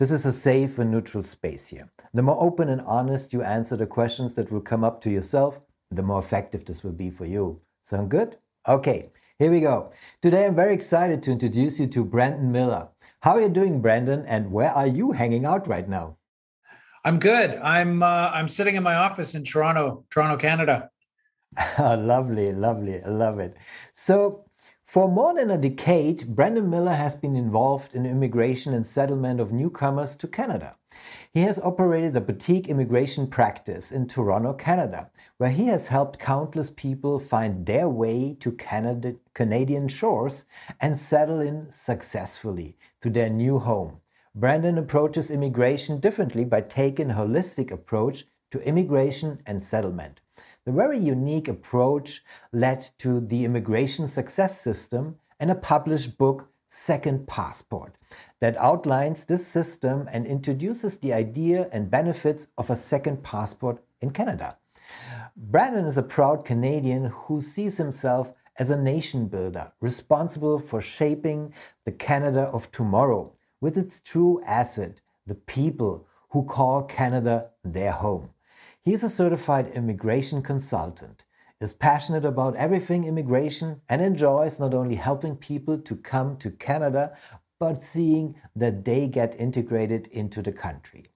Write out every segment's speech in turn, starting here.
This is a safe and neutral space here. The more open and honest you answer the questions that will come up to yourself, the more effective this will be for you. Sound good? Okay, here we go. Today I'm very excited to introduce you to Brandon Miller. How are you doing, Brandon? And where are you hanging out right now? I'm good. I'm uh, I'm sitting in my office in Toronto, Toronto, Canada. lovely, lovely. I love it. So, for more than a decade, Brandon Miller has been involved in immigration and settlement of newcomers to Canada. He has operated a boutique immigration practice in Toronto, Canada, where he has helped countless people find their way to Canada, Canadian shores and settle in successfully to their new home. Brandon approaches immigration differently by taking a holistic approach to immigration and settlement. The very unique approach led to the immigration success system and a published book, Second Passport, that outlines this system and introduces the idea and benefits of a second passport in Canada. Brandon is a proud Canadian who sees himself as a nation builder responsible for shaping the Canada of tomorrow with its true asset, the people who call Canada their home. He is a certified immigration consultant, is passionate about everything immigration, and enjoys not only helping people to come to Canada, but seeing that they get integrated into the country.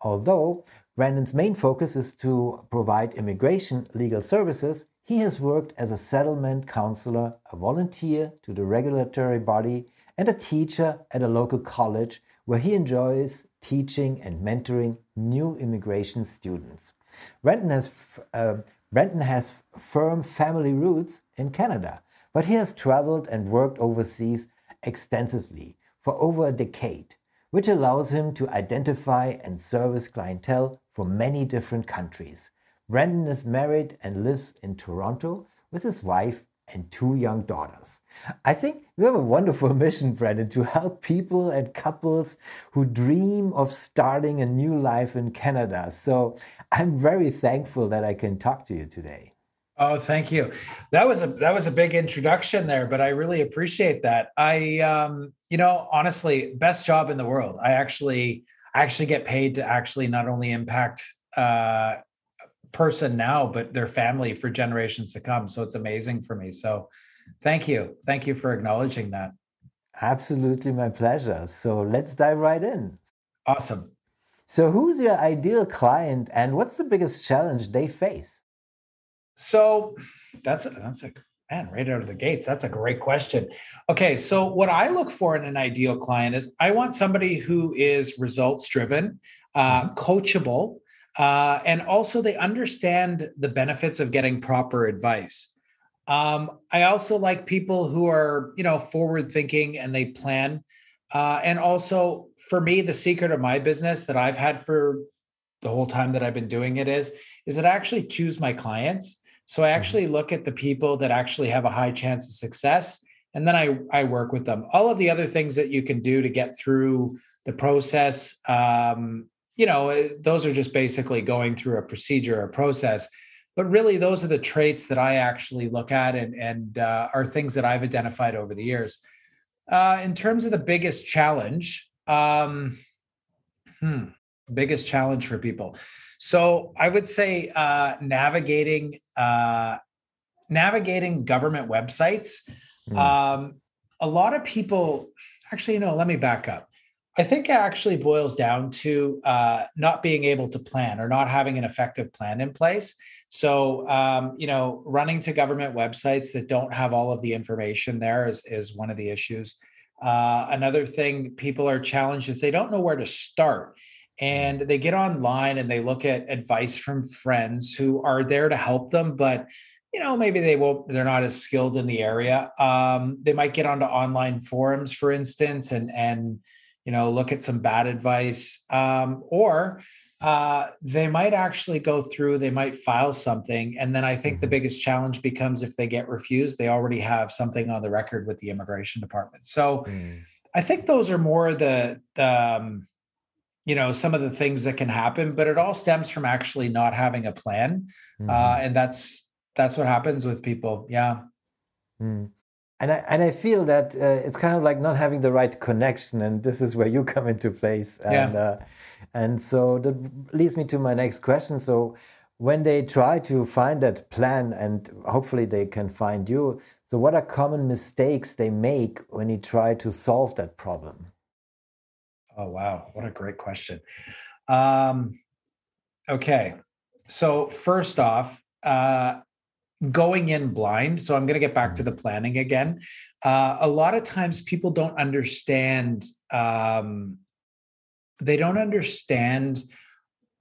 Although Brandon's main focus is to provide immigration legal services, he has worked as a settlement counselor, a volunteer to the regulatory body, and a teacher at a local college where he enjoys teaching and mentoring new immigration students. Brenton has, uh, Brenton has firm family roots in Canada, but he has traveled and worked overseas extensively for over a decade, which allows him to identify and service clientele from many different countries. Brendan is married and lives in Toronto with his wife and two young daughters. I think you have a wonderful mission, Brendan, to help people and couples who dream of starting a new life in Canada. So I'm very thankful that I can talk to you today. Oh, thank you. That was a that was a big introduction there, but I really appreciate that. I um, you know, honestly, best job in the world. I actually I actually get paid to actually not only impact uh person now, but their family for generations to come. So it's amazing for me. So Thank you. Thank you for acknowledging that. Absolutely my pleasure. So let's dive right in. Awesome. So, who's your ideal client and what's the biggest challenge they face? So, that's a, that's a man right out of the gates. That's a great question. Okay, so what I look for in an ideal client is I want somebody who is results driven, uh, mm-hmm. coachable, uh, and also they understand the benefits of getting proper advice. Um, I also like people who are, you know, forward thinking and they plan. Uh, and also, for me, the secret of my business that I've had for the whole time that I've been doing it is, is that I actually choose my clients. So I mm-hmm. actually look at the people that actually have a high chance of success, and then I I work with them. All of the other things that you can do to get through the process, um, you know, eh, those are just basically going through a procedure, a process but really those are the traits that i actually look at and, and uh, are things that i've identified over the years uh, in terms of the biggest challenge um, hmm, biggest challenge for people so i would say uh, navigating uh, navigating government websites mm. um, a lot of people actually you know let me back up I think it actually boils down to uh, not being able to plan or not having an effective plan in place. So, um, you know, running to government websites that don't have all of the information there is, is one of the issues. Uh, another thing people are challenged is they don't know where to start. And they get online and they look at advice from friends who are there to help them, but you know maybe they won't they're not as skilled in the area um, they might get onto online forums for instance and and you know look at some bad advice um, or uh, they might actually go through, they might file something. And then I think the Mhm. biggest challenge becomes if they get refused, they already have something on the record with the immigration department. So Mm. I think those are more the, the um, you know, some of the things that can happen, but it all stems from actually not having a plan. Mhm. Uh, and that's that's what happens with people. Yeah. Mm. And I and I feel that uh, it's kind of like not having the right connection, and this is where you come into place. Yeah. And uh, and so that leads me to my next question. So when they try to find that plan, and hopefully they can find you. So what are common mistakes they make when you try to solve that problem? Oh wow, what a great question. Um, okay, so first off, uh, going in blind. So I'm going to get back to the planning again. Uh, a lot of times, people don't understand. Um, they don't understand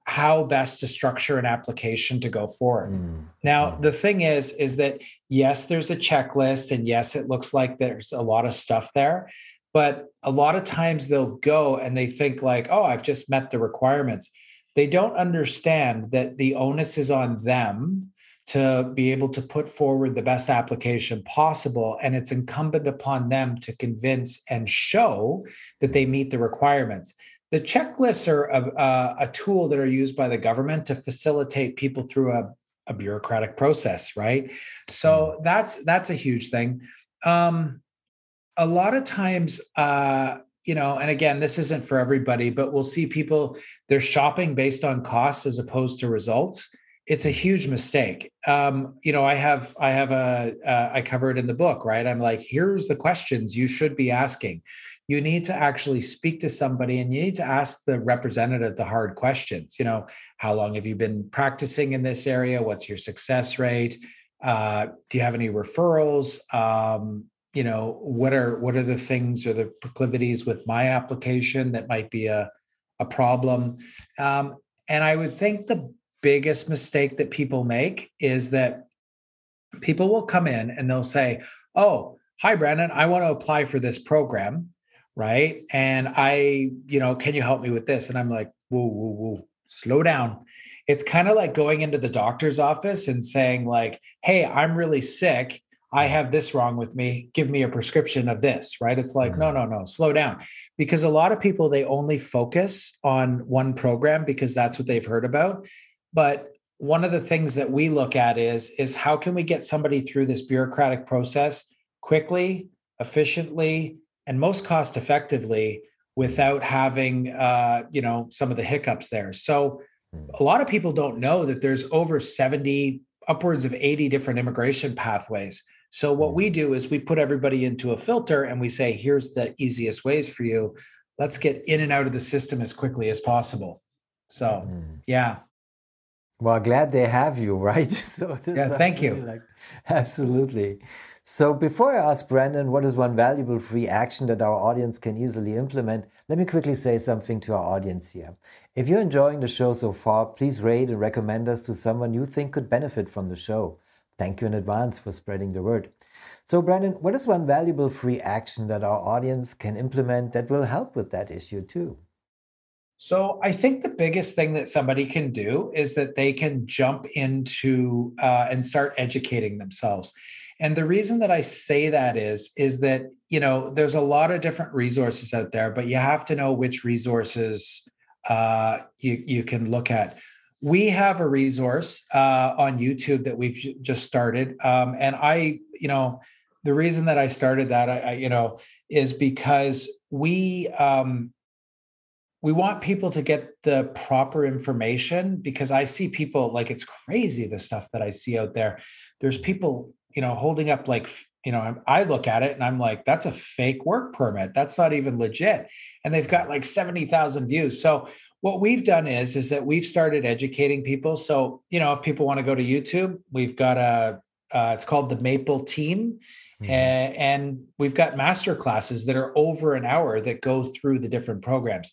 how best to structure an application to go forward. Mm. Now, Mm. the thing is, is that yes, there's a checklist, and yes, it looks like there's a lot of stuff there. But a lot of times they'll go and they think like, oh, I've just met the requirements. They don't understand that the onus is on them to be able to put forward the best application possible. And it's incumbent upon them to convince and show that they meet the requirements. The checklists are a, a, a tool that are used by the government to facilitate people through a, a bureaucratic process, right? So that's that's a huge thing. Um, a lot of times, uh, you know, and again, this isn't for everybody, but we'll see people they're shopping based on costs as opposed to results. It's a huge mistake. Um, you know, I have I have a uh, I cover it in the book, right? I'm like, here's the questions you should be asking. You need to actually speak to somebody, and you need to ask the representative the hard questions. You know, how long have you been practicing in this area? What's your success rate? Uh, do you have any referrals? Um, you know what are what are the things or the proclivities with my application that might be a a problem um, and i would think the biggest mistake that people make is that people will come in and they'll say oh hi brandon i want to apply for this program right and i you know can you help me with this and i'm like whoa whoa whoa slow down it's kind of like going into the doctor's office and saying like hey i'm really sick I have this wrong with me. Give me a prescription of this, right? It's like, mm-hmm. no, no, no, slow down. Because a lot of people, they only focus on one program because that's what they've heard about. But one of the things that we look at is, is how can we get somebody through this bureaucratic process quickly, efficiently, and most cost effectively without having, uh, you know, some of the hiccups there. So a lot of people don't know that there's over 70, upwards of 80 different immigration pathways. So what we do is we put everybody into a filter and we say, here's the easiest ways for you. Let's get in and out of the system as quickly as possible. So Mm. yeah. Well, glad they have you, right? So Yeah, thank you. Like, absolutely. So before I ask Brandon what is one valuable free action that our audience can easily implement, let me quickly say something to our audience here. If you're enjoying the show so far, please rate and recommend us to someone you think could benefit from the show. Thank you in advance for spreading the word. So, Brandon, what is one valuable free action that our audience can implement that will help with that issue too? So I think the biggest thing that somebody can do is that they can jump into uh, and start educating themselves. And the reason that I say that is is that you know there's a lot of different resources out there, but you have to know which resources uh, you you can look at. We have a resource uh, on YouTube that we've just started, um, and I you know the reason that I started that I, I you know is because we um, we want people to get the proper information because I see people like it's crazy the stuff that I see out there. There's people, you know, holding up like, you know, I look at it and I'm like, that's a fake work permit. That's not even legit. And they've got like 70,000 views. So what we've done is is that we've started educating people. So, you know, if people want to go to YouTube, we've got a uh, it's called the Maple Team. Mhm. A- and we've got master classes that are over an hour that go through the different programs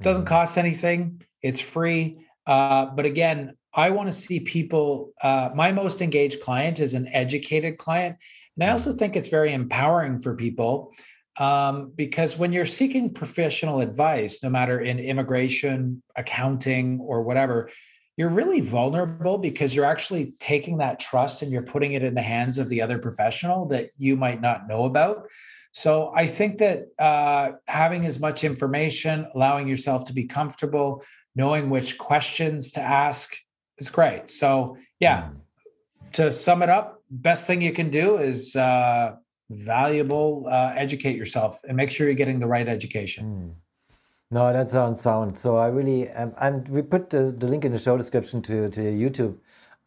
doesn't Mhm. cost anything it's free uh, but again i want to see people uh, my most engaged client is an educated client and i also think it's very empowering for people um, because when you're seeking professional advice, no matter in immigration, accounting, or whatever, you're really vulnerable because you're actually taking that trust and you're putting it in the hands of the other professional that you might not know about. So I think that uh, having as much information, allowing yourself to be comfortable, knowing which questions to ask is great. So yeah, mm. to sum it up, best thing you can do is uh, valuable. Uh, educate yourself and make sure you're getting the right education. Mm. No, that sounds sound. So I really um, and we put the, the link in the show description to to your YouTube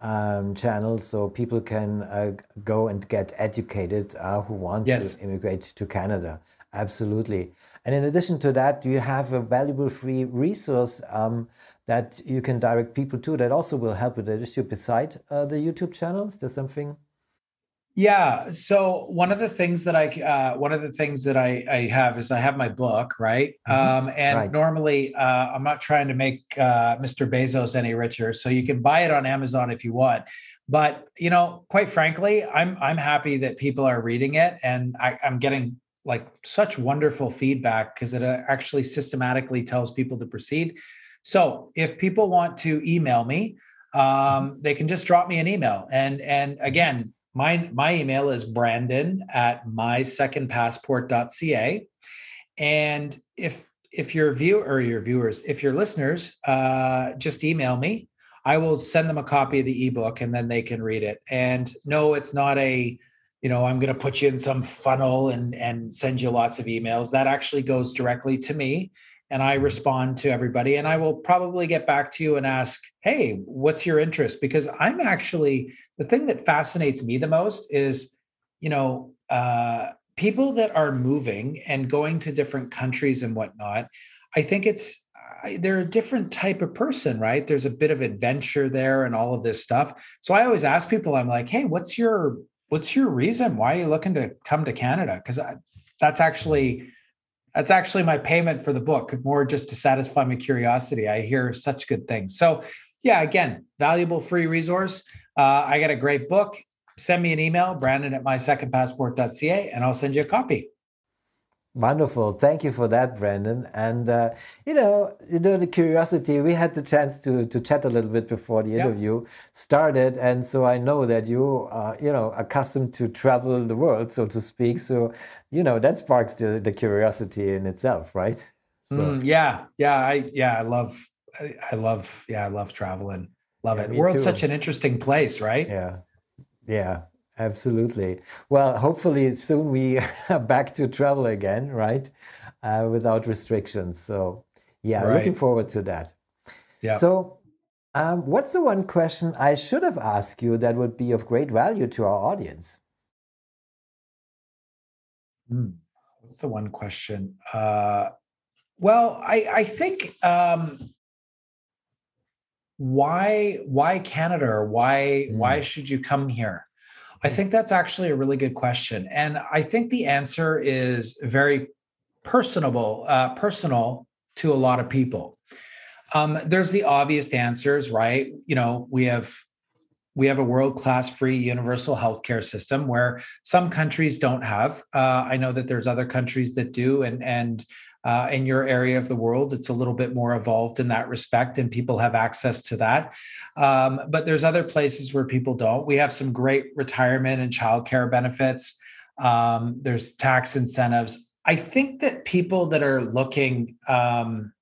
um, channel so people can uh, go and get educated uh, who want yes. to immigrate to Canada. Absolutely. And in addition to that, you have a valuable free resource um, that you can direct people to that also will help with the issue beside uh, the YouTube channels? There's something yeah. So one of the things that I uh, one of the things that I, I have is I have my book, right? Mm-hmm. Um, and right. normally uh, I'm not trying to make uh, Mr. Bezos any richer, so you can buy it on Amazon if you want. But you know, quite frankly, I'm I'm happy that people are reading it, and I, I'm getting like such wonderful feedback because it uh, actually systematically tells people to proceed. So if people want to email me, um, mm-hmm. they can just drop me an email. And and again, my, my email is brandon at mysecondpassport.ca. And if if your view or your viewers, if your listeners, uh, just email me. I will send them a copy of the ebook and then they can read it. And no, it's not a, you know, I'm going to put you in some funnel and and send you lots of emails. That actually goes directly to me and I respond to everybody. And I will probably get back to you and ask, hey, what's your interest? Because I'm actually the thing that fascinates me the most is, you know, uh, people that are moving and going to different countries and whatnot. I think it's they're a different type of person, right? There's a bit of adventure there and all of this stuff. So I always ask people, I'm like, hey, what's your what's your reason? Why are you looking to come to Canada? Because that's actually that's actually my payment for the book, more just to satisfy my curiosity. I hear such good things. So, yeah, again, valuable free resource. Uh, I got a great book. Send me an email, brandon at mysecondpassport.ca, and I'll send you a copy. Wonderful. Thank you for that, Brandon. And uh, you know, you know, the curiosity, we had the chance to to chat a little bit before the interview yep. started. And so I know that you are, you know, accustomed to travel the world, so to speak. So, you know, that sparks the, the curiosity in itself, right? So. Mm, yeah. Yeah. I yeah, I love I, I love yeah, I love traveling. Love yeah, it. World's too. such an interesting place, right? Yeah. Yeah. Absolutely. Well, hopefully soon we are back to travel again, right? Uh, without restrictions. So, yeah, right. looking forward to that. Yeah. So, um, what's the one question I should have asked you that would be of great value to our audience? Hmm. What's the one question? Uh, well, I, I think um, why why Canada or why mm. why should you come here? I think that's actually a really good question. And I think the answer is very personable, uh, personal to a lot of people. Um, there's the obvious answers, right? You know, we have we have a world-class free universal healthcare system where some countries don't have. Uh, I know that there's other countries that do, and and uh, in your area of the world, it's a little bit more evolved in that respect, and people have access to that. Um, but there's other places where people don't. We have some great retirement and childcare benefits. Um, there's tax incentives. I think that people that are looking, um,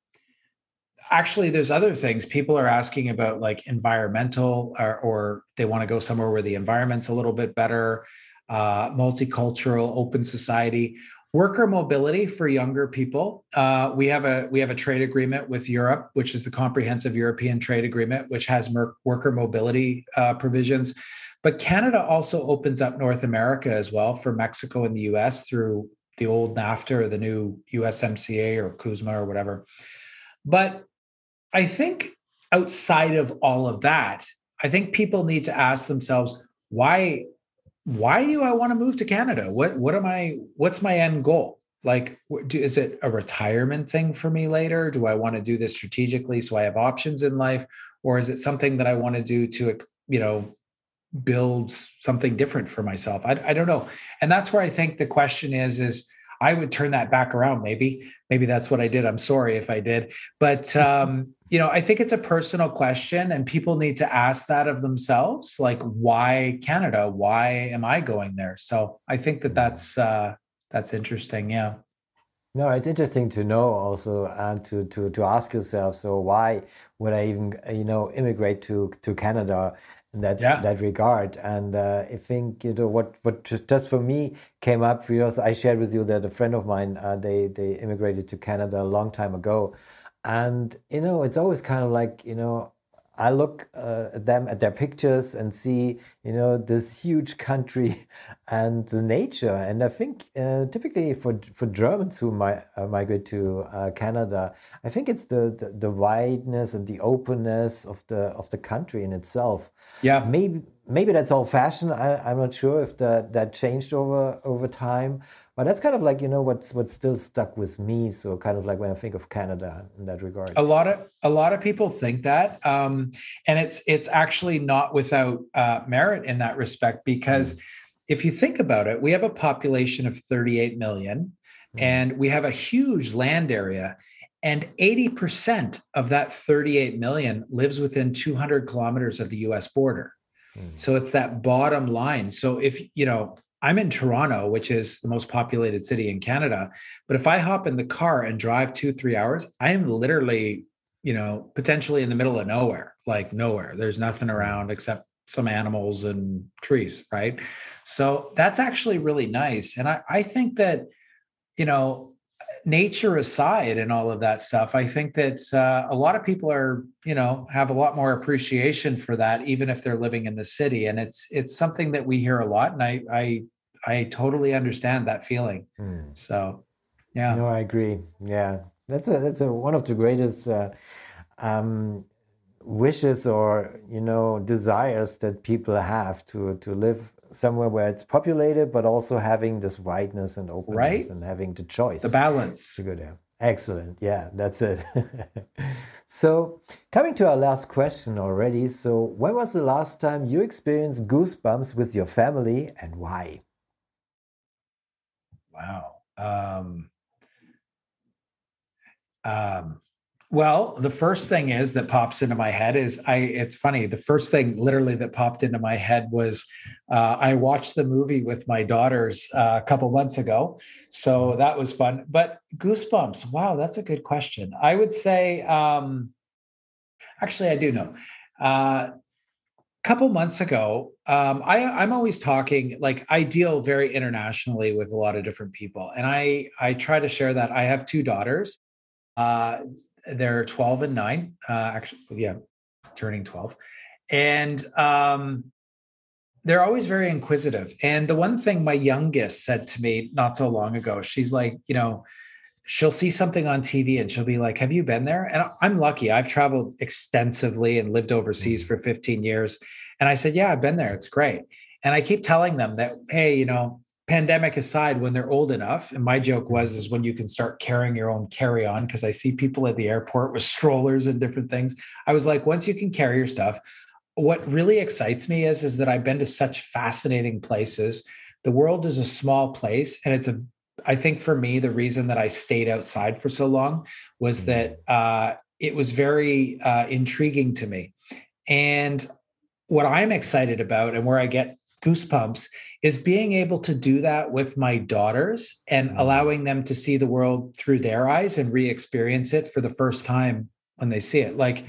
actually, there's other things. People are asking about like environmental, or, or they want to go somewhere where the environment's a little bit better, uh, multicultural, open society worker mobility for younger people uh, we have a we have a trade agreement with europe which is the comprehensive european trade agreement which has mer- worker mobility uh, provisions. But canada also opens up north america as well for mexico and the us through the old nafta or the new usmca or cusma or whatever. But i think outside of all of that i think people need to ask themselves why why do I want to move to Canada? What what am I? What's my end goal? Like, do, is it a retirement thing for me later? Do I want to do this strategically so I have options in life, or is it something that I want to do to you know build something different for myself? I, I don't know, and that's where I think the question is: is I would turn that back around. Maybe, maybe that's what I did. I'm sorry if I did, but um, you know, I think it's a personal question, and people need to ask that of themselves. Like, why Canada? Why am I going there? So I think that that's uh, that's interesting. Yeah. No, it's interesting to know also and to, to, to ask yourself, so why would I even, you know, immigrate to, to Canada in that, yeah. that regard? And uh, I think, you know, what, what just for me came up because I shared with you that a friend of mine, uh, they, they immigrated to Canada a long time ago. And, you know, it's always kind of like, you know, I look uh, at them at their pictures and see, you know, this huge country and the nature. And I think uh, typically for for Germans who mi- uh, migrate to uh, Canada, I think it's the, the, the wideness and the openness of the of the country in itself. Yeah, maybe maybe that's old fashioned. I, am not sure if that that changed over over time. But that's kind of like you know what's what's still stuck with me. So kind of like when I think of Canada in that regard. A lot of a lot of people think that, um, and it's it's actually not without uh, merit in that respect because mm. if you think about it, we have a population of 38 million, mm. and we have a huge land area. And 80% of that 38 million lives within 200 kilometers of the US border. Mm. So it's that bottom line. So if, you know, I'm in Toronto, which is the most populated city in Canada. But if I hop in the car and drive two, three hours, I am literally, you know, potentially in the middle of nowhere, like nowhere. There's nothing mm. around except some animals and trees, right? So that's actually really nice. And I, I think that, you know, nature aside and all of that stuff, I think that uh, a lot of people are, you know, have a lot more appreciation for that, even if they're living in the city. And it's it's something that we hear a lot, and I I I totally understand that feeling. Mm. So, yeah. No, I agree. Yeah, that's a that's a one of the greatest uh, um, wishes or you know desires that people have to to live somewhere where it's populated, but also having this wideness and openness right? and having the choice, the balance. To go there. Excellent. Yeah, that's it. so, coming to our last question already. So, when was the last time you experienced goosebumps with your family and why? Wow. Um, um, well, the first thing is that pops into my head is I. It's funny. The first thing, literally, that popped into my head was uh, I watched the movie with my daughters uh, a couple months ago, so that was fun. But goosebumps. Wow, that's a good question. I would say, um, actually, I do know. Uh, couple months ago um, I, i'm always talking like i deal very internationally with a lot of different people and i i try to share that. I have two daughters uh, they're 12 and 9 uh, actually yeah turning 12 and um, they're always very inquisitive and the one thing my youngest said to me not so long ago she's like you know she'll see something on TV and she'll be like, Have you been there? And I'm lucky. I've traveled extensively and lived overseas mm. for 15 years. And I said, Yeah, I've been there. It's great. And I keep telling them that, hey, you know, pandemic aside, when they're old enough, and my joke was is when you can start carrying your own carry-on, because I see people at the airport with strollers and different things. I was like, once you can carry your stuff, what really excites me is, is that I've been to such fascinating places. The world is a small place and it's a I think for me, the reason that I stayed outside for so long was mm-hmm. that uh, it was very uh, intriguing to me. And what I'm excited about and where I get goosebumps is being able to do that with my daughters and mm-hmm. allowing them to see the world through their eyes and re experience it for the first time when they see it. Like,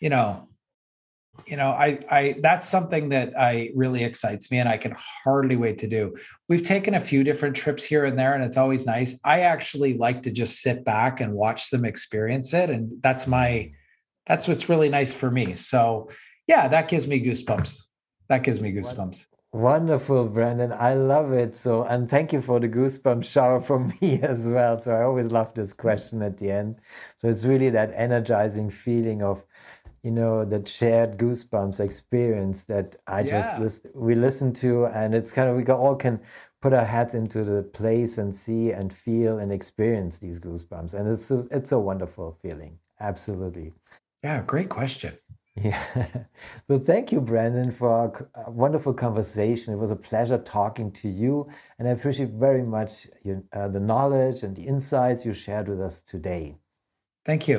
you know, you know i i that's something that i really excites me and i can hardly wait to do we've taken a few different trips here and there and it's always nice i actually like to just sit back and watch them experience it and that's my that's what's really nice for me so yeah that gives me goosebumps that gives me goosebumps Wonderful, Brandon. I love it. So, and thank you for the goosebumps shower for me as well. So, I always love this question at the end. So, it's really that energizing feeling of you know that shared goosebumps experience that I yeah. just we listen to, and it's kind of we all can put our heads into the place and see and feel and experience these goosebumps, and it's a, it's a wonderful feeling. Absolutely. Yeah, great question. Yeah. Well, thank you, Brandon, for a wonderful conversation. It was a pleasure talking to you, and I appreciate very much your, uh, the knowledge and the insights you shared with us today. Thank you.